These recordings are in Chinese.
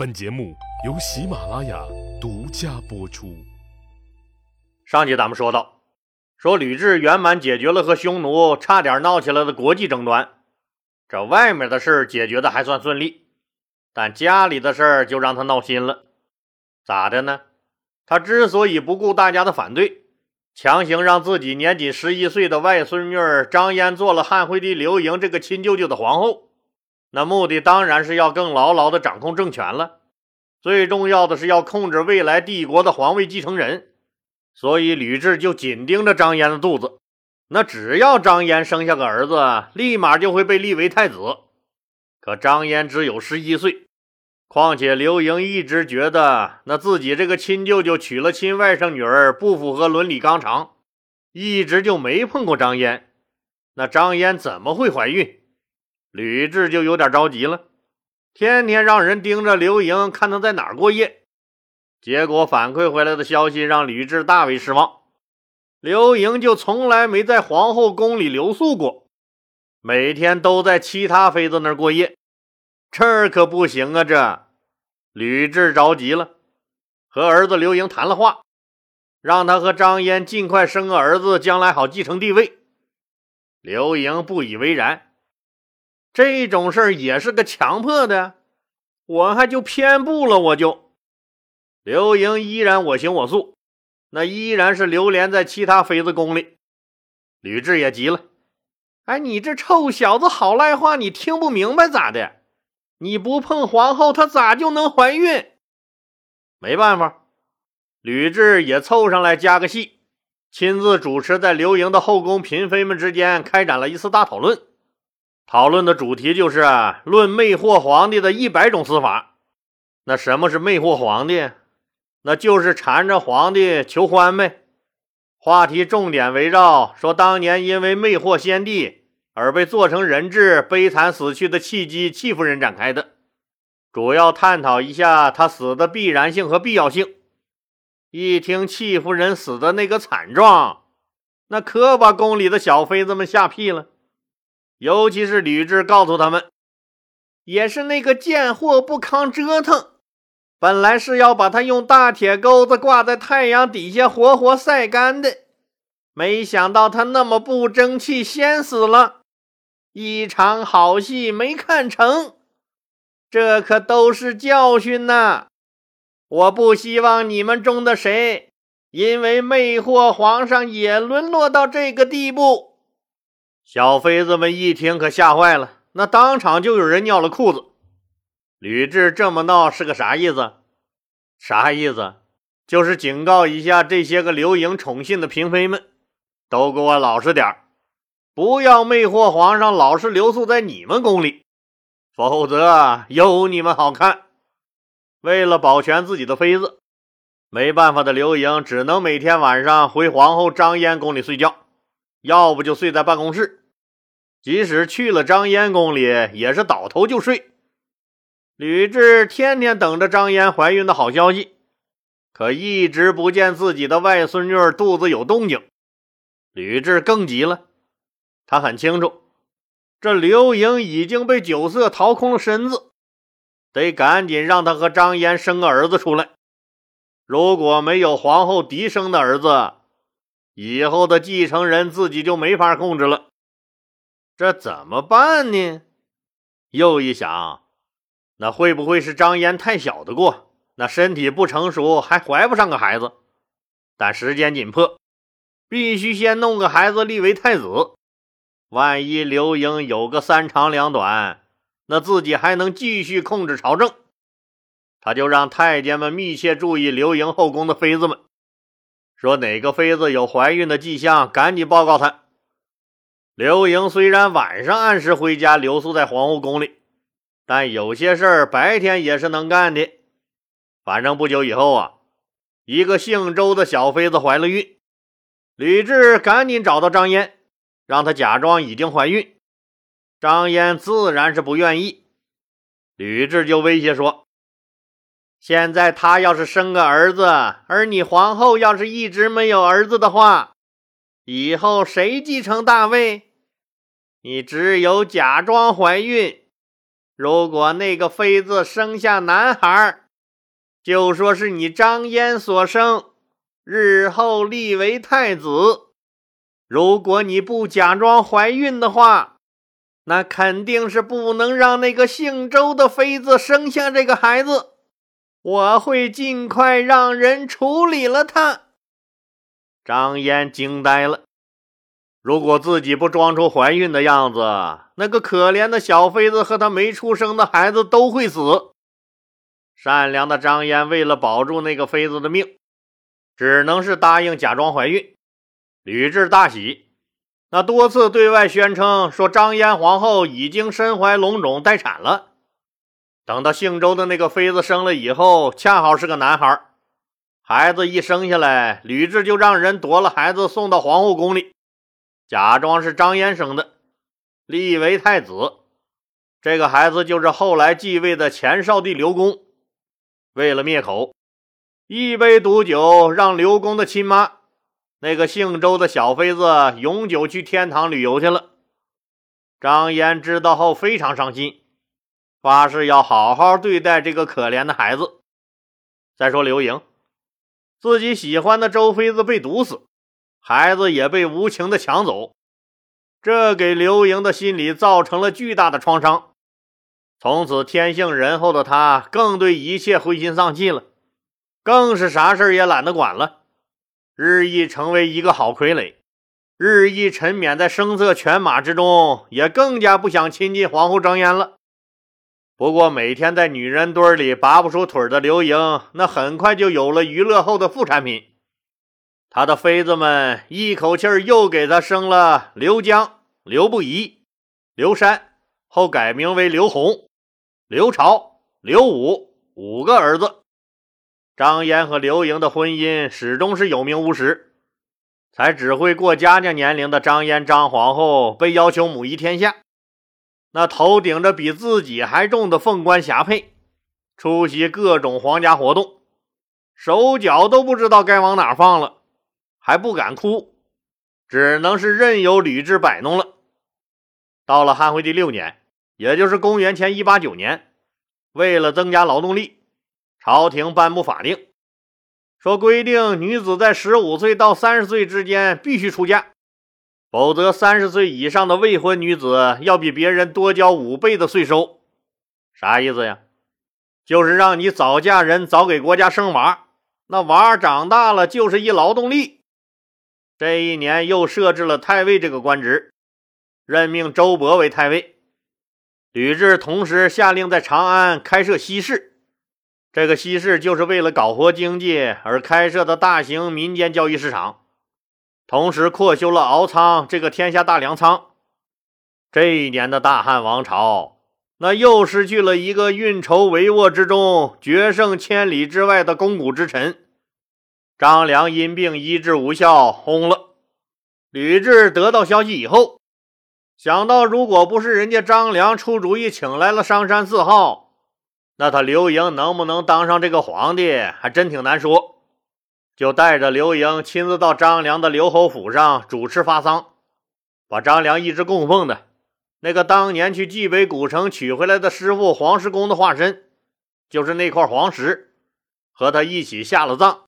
本节目由喜马拉雅独家播出。上集咱们说到，说吕雉圆满解决了和匈奴差点闹起来的国际争端，这外面的事解决的还算顺利，但家里的事就让他闹心了。咋的呢？他之所以不顾大家的反对，强行让自己年仅十一岁的外孙女张嫣做了汉惠帝刘盈这个亲舅舅的皇后。那目的当然是要更牢牢地掌控政权了，最重要的是要控制未来帝国的皇位继承人。所以吕雉就紧盯着张嫣的肚子，那只要张嫣生下个儿子，立马就会被立为太子。可张嫣只有十一岁，况且刘盈一直觉得那自己这个亲舅舅娶了亲外甥女儿不符合伦理纲常，一直就没碰过张嫣。那张嫣怎么会怀孕？吕雉就有点着急了，天天让人盯着刘盈，看他在哪儿过夜。结果反馈回来的消息让吕雉大为失望。刘盈就从来没在皇后宫里留宿过，每天都在其他妃子那儿过夜。这可不行啊！这吕雉着急了，和儿子刘盈谈了话，让他和张嫣尽快生个儿子，将来好继承帝位。刘盈不以为然。这种事儿也是个强迫的，我还就偏不了，我就。刘盈依然我行我素，那依然是流连在其他妃子宫里。吕雉也急了，哎，你这臭小子，好赖话你听不明白咋的？你不碰皇后，她咋就能怀孕？没办法，吕雉也凑上来加个戏，亲自主持在刘盈的后宫嫔妃们之间开展了一次大讨论。讨论的主题就是论魅惑皇帝的一百种死法。那什么是魅惑皇帝？那就是缠着皇帝求欢呗。话题重点围绕说当年因为魅惑先帝而被做成人质、悲惨死去的契机戚夫人展开的，主要探讨一下他死的必然性和必要性。一听戚夫人死的那个惨状，那可把宫里的小妃子们吓屁了。尤其是吕雉告诉他们，也是那个贱货不抗折腾，本来是要把他用大铁钩子挂在太阳底下活活晒干的，没想到他那么不争气，先死了，一场好戏没看成，这可都是教训呐！我不希望你们中的谁因为魅惑皇上也沦落到这个地步。小妃子们一听，可吓坏了，那当场就有人尿了裤子。吕雉这么闹是个啥意思？啥意思？就是警告一下这些个刘盈宠信的嫔妃们，都给我老实点不要魅惑皇上，老是留宿在你们宫里，否则有你们好看。为了保全自己的妃子，没办法的刘盈只能每天晚上回皇后张嫣宫里睡觉，要不就睡在办公室。即使去了张嫣宫里，也是倒头就睡。吕雉天天等着张嫣怀孕的好消息，可一直不见自己的外孙女肚子有动静。吕雉更急了，她很清楚，这刘盈已经被酒色掏空了身子，得赶紧让他和张嫣生个儿子出来。如果没有皇后嫡生的儿子，以后的继承人自己就没法控制了。这怎么办呢？又一想，那会不会是张嫣太小的过？那身体不成熟，还怀不上个孩子。但时间紧迫，必须先弄个孩子立为太子。万一刘盈有个三长两短，那自己还能继续控制朝政。他就让太监们密切注意刘盈后宫的妃子们，说哪个妃子有怀孕的迹象，赶紧报告他。刘盈虽然晚上按时回家留宿在皇后宫里，但有些事儿白天也是能干的。反正不久以后啊，一个姓周的小妃子怀了孕，吕雉赶紧找到张嫣，让她假装已经怀孕。张嫣自然是不愿意，吕雉就威胁说：“现在她要是生个儿子，而你皇后要是一直没有儿子的话，以后谁继承大位？”你只有假装怀孕，如果那个妃子生下男孩，就说是你张嫣所生，日后立为太子。如果你不假装怀孕的话，那肯定是不能让那个姓周的妃子生下这个孩子。我会尽快让人处理了他。张嫣惊呆了。如果自己不装出怀孕的样子，那个可怜的小妃子和她没出生的孩子都会死。善良的张嫣为了保住那个妃子的命，只能是答应假装怀孕。吕雉大喜，那多次对外宣称说张嫣皇后已经身怀龙种待产了。等到姓周的那个妃子生了以后，恰好是个男孩。孩子一生下来，吕雉就让人夺了孩子送到皇后宫里，假装是张嫣生的，立为太子。这个孩子就是后来继位的前少帝刘公。为了灭口，一杯毒酒让刘公的亲妈。那个姓周的小妃子永久去天堂旅游去了。张嫣知道后非常伤心，发誓要好好对待这个可怜的孩子。再说刘盈，自己喜欢的周妃子被毒死，孩子也被无情的抢走，这给刘盈的心理造成了巨大的创伤。从此，天性仁厚的他更对一切灰心丧气了，更是啥事也懒得管了。日益成为一个好傀儡，日益沉湎在声色犬马之中，也更加不想亲近皇后张嫣了。不过，每天在女人堆里拔不出腿的刘盈，那很快就有了娱乐后的副产品。他的妃子们一口气又给他生了刘江、刘不疑、刘山，后改名为刘弘、刘朝、刘武五个儿子。张嫣和刘盈的婚姻始终是有名无实，才只会过家家年龄的张嫣张皇后被要求母仪天下，那头顶着比自己还重的凤冠霞帔，出席各种皇家活动，手脚都不知道该往哪放了，还不敢哭，只能是任由吕雉摆弄了。到了汉惠帝六年，也就是公元前一八九年，为了增加劳动力。朝廷颁布法令，说规定女子在十五岁到三十岁之间必须出嫁，否则三十岁以上的未婚女子要比别人多交五倍的税收。啥意思呀？就是让你早嫁人，早给国家生娃，那娃长大了就是一劳动力。这一年又设置了太尉这个官职，任命周勃为太尉。吕雉同时下令在长安开设西市。这个西市就是为了搞活经济而开设的大型民间交易市场，同时扩修了敖仓这个天下大粮仓。这一年的大汉王朝，那又失去了一个运筹帷幄之中、决胜千里之外的肱骨之臣。张良因病医治无效，轰了。吕雉得到消息以后，想到如果不是人家张良出主意请来了商山四号。那他刘盈能不能当上这个皇帝，还真挺难说。就带着刘盈亲自到张良的刘侯府上主持发丧，把张良一直供奉的那个当年去蓟北古城取回来的师傅黄石公的化身，就是那块黄石，和他一起下了葬。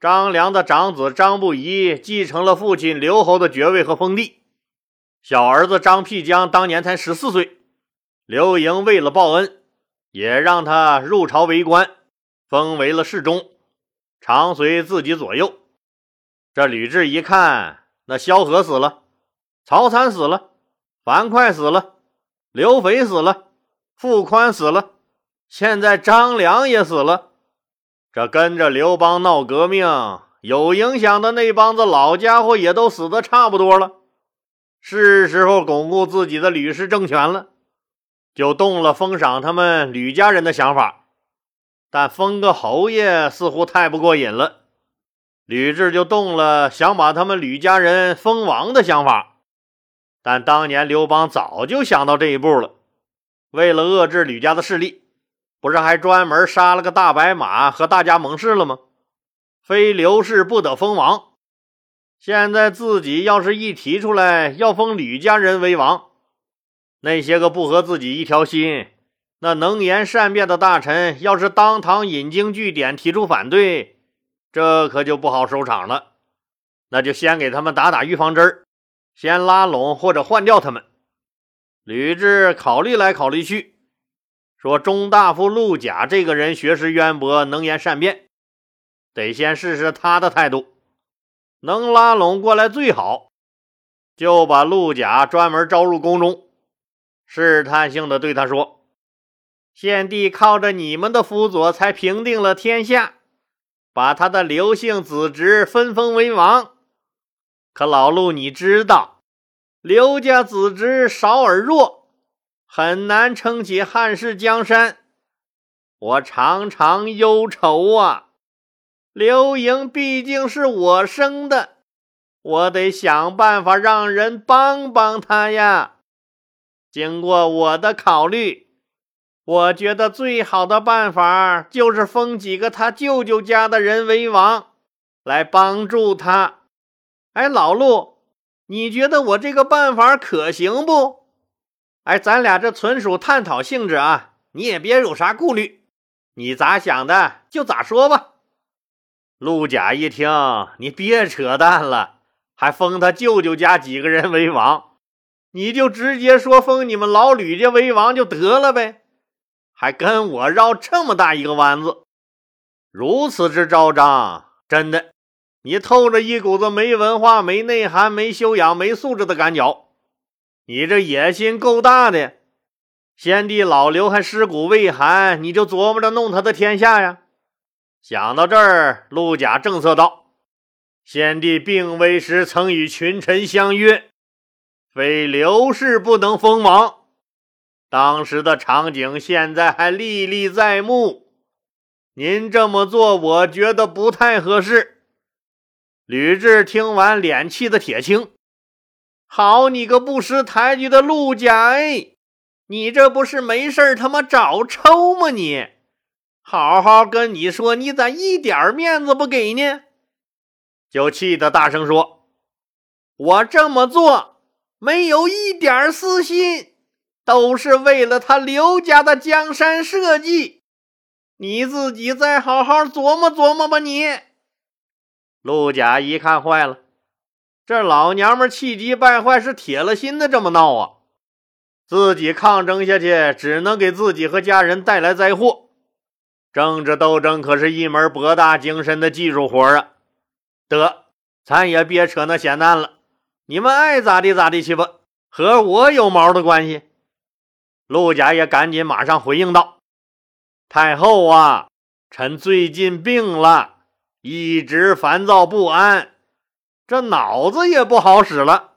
张良的长子张不疑继承了父亲刘侯的爵位和封地，小儿子张辟疆当年才十四岁。刘盈为了报恩。也让他入朝为官，封为了侍中，常随自己左右。这吕雉一看，那萧何死了，曹参死了，樊哙死了，刘肥死了，傅宽死了，现在张良也死了。这跟着刘邦闹革命有影响的那帮子老家伙也都死的差不多了，是时候巩固自己的吕氏政权了。就动了封赏他们吕家人的想法，但封个侯爷似乎太不过瘾了。吕雉就动了想把他们吕家人封王的想法，但当年刘邦早就想到这一步了。为了遏制吕家的势力，不是还专门杀了个大白马和大家盟誓了吗？非刘氏不得封王。现在自己要是一提出来要封吕家人为王。那些个不和自己一条心、那能言善辩的大臣要是当堂引经据典提出反对，这可就不好收场了。那就先给他们打打预防针儿，先拉拢或者换掉他们。吕雉考虑来考虑去，说：“中大夫陆贾这个人学识渊博，能言善辩，得先试试他的态度，能拉拢过来最好。”就把陆贾专门招入宫中，试探性的对他说：“献帝靠着你们的辅佐，才平定了天下，把他的刘姓子侄分封为王。可老陆，你知道，刘家子侄少而弱，很难撑起汉室江山。我常常忧愁啊，刘盈毕竟是我生的。”我得想办法让人帮帮他呀！经过我的考虑，我觉得最好的办法就是封几个他舅舅家的人为王，来帮助他。哎，老陆，你觉得我这个办法可行不？哎，咱俩这纯属探讨性质啊，你也别有啥顾虑，你咋想的就咋说吧。陆贾一听，你别扯淡了。还封他舅舅家几个人为王，你就直接说封你们老吕家为王就得了呗，还跟我绕这么大一个弯子，如此之招张，真的，你透着一股子没文化、没内涵、没修养、没素质的感觉，你这野心够大的。先帝老刘还尸骨未寒，你就琢磨着弄他的天下呀？想到这儿，陆贾正色道。先帝病危时，曾与群臣相约，非刘氏不能封王。当时的场景，现在还历历在目。您这么做，我觉得不太合适。吕雉听完，脸气得铁青。好你个不识抬举的陆家！哎，你这不是没事他妈找抽吗？你好好跟你说，你咋一点面子不给呢？就气得大声说：“我这么做没有一点私心，都是为了他刘家的江山社稷。你自己再好好琢磨琢磨吧。”你陆贾一看坏了，这老娘们气急败坏，是铁了心的这么闹啊！自己抗争下去，只能给自己和家人带来灾祸。政治斗争可是一门博大精深的技术活啊！得，咱也别扯那闲淡了，你们爱咋地咋地去吧，和我有毛的关系？陆贾也赶紧马上回应道：“太后啊，臣最近病了，一直烦躁不安，这脑子也不好使了，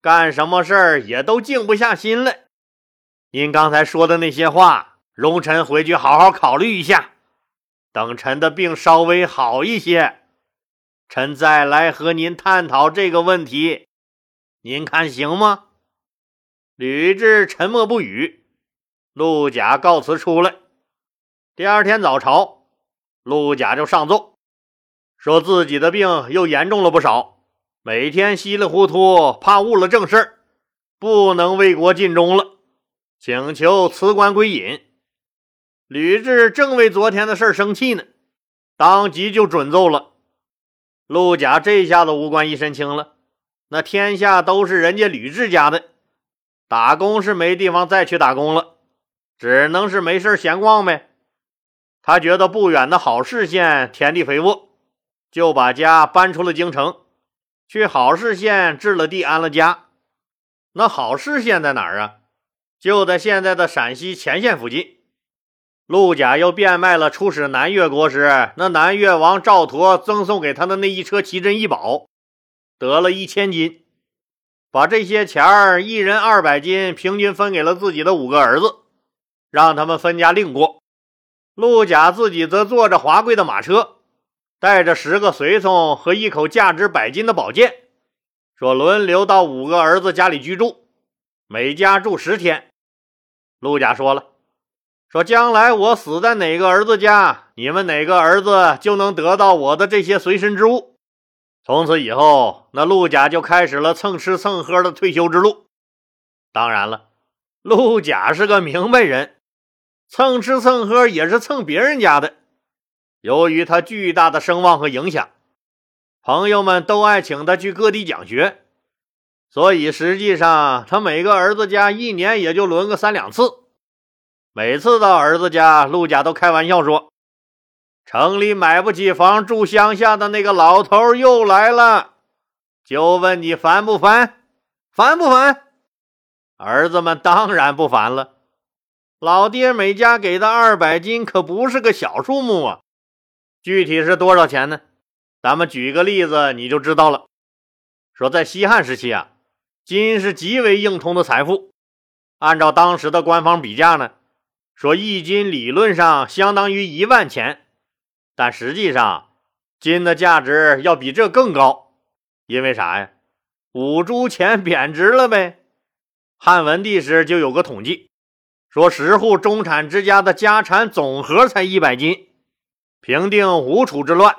干什么事儿也都静不下心来。您刚才说的那些话，容臣回去好好考虑一下，等臣的病稍微好一些。”臣再来和您探讨这个问题，您看行吗？吕雉沉默不语。陆贾告辞出来。第二天早朝，陆贾就上奏，说自己的病又严重了不少，每天稀里糊涂，怕误了正事不能为国尽忠了，请求辞官归隐。吕雉正为昨天的事生气呢，当即就准奏了。陆贾这下子无官一身轻了，那天下都是人家吕雉家的，打工是没地方再去打工了，只能是没事闲逛呗。他觉得不远的好市县田地肥沃，就把家搬出了京城，去好市县置了地安了家。那好市县在哪儿啊？就在现在的陕西乾县附近。陆贾又变卖了出使南越国时，那南越王赵佗赠送给他的那一车奇珍异宝，得了一千金，把这些钱儿一人二百金，平均分给了自己的五个儿子，让他们分家另过。陆贾自己则坐着华贵的马车，带着十个随从和一口价值百金的宝剑，说轮流到五个儿子家里居住，每家住十天。陆贾说了。说将来我死在哪个儿子家，你们哪个儿子就能得到我的这些随身之物。从此以后，那陆贾就开始了蹭吃蹭喝的退休之路。当然了，陆贾是个明白人，蹭吃蹭喝也是蹭别人家的。由于他巨大的声望和影响，朋友们都爱请他去各地讲学，所以实际上他每个儿子家一年也就轮个三两次。每次到儿子家，陆家都开玩笑说：“城里买不起房，住乡下的那个老头又来了，就问你烦不烦？烦不烦？”儿子们当然不烦了。老爹每家给的二百斤可不是个小数目啊！具体是多少钱呢？咱们举个例子你就知道了。说在西汉时期啊，金是极为硬通的财富，按照当时的官方比价呢。说一斤理论上相当于一万钱，但实际上金的价值要比这更高，因为啥呀？五铢钱贬值了呗。汉文帝时就有个统计，说十户中产之家的家产总和才一百斤。平定吴楚之乱，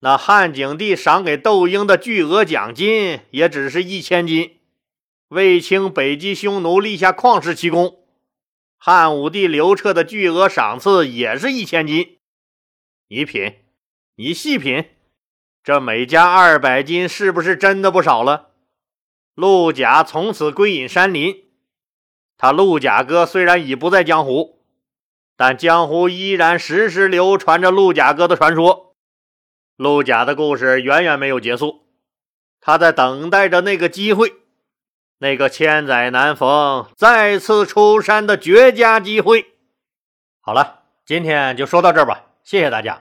那汉景帝赏给窦婴的巨额奖金也只是一千斤。卫青北击匈奴，立下旷世奇功。汉武帝刘彻的巨额赏赐也是一千金，你品，你细品，这每家二百金是不是真的不少了？陆贾从此归隐山林，他陆贾哥虽然已不在江湖，但江湖依然时时流传着陆贾哥的传说。陆贾的故事远远没有结束，他在等待着那个机会。那个千载难逢、再次出山的绝佳机会。好了，今天就说到这儿吧，谢谢大家。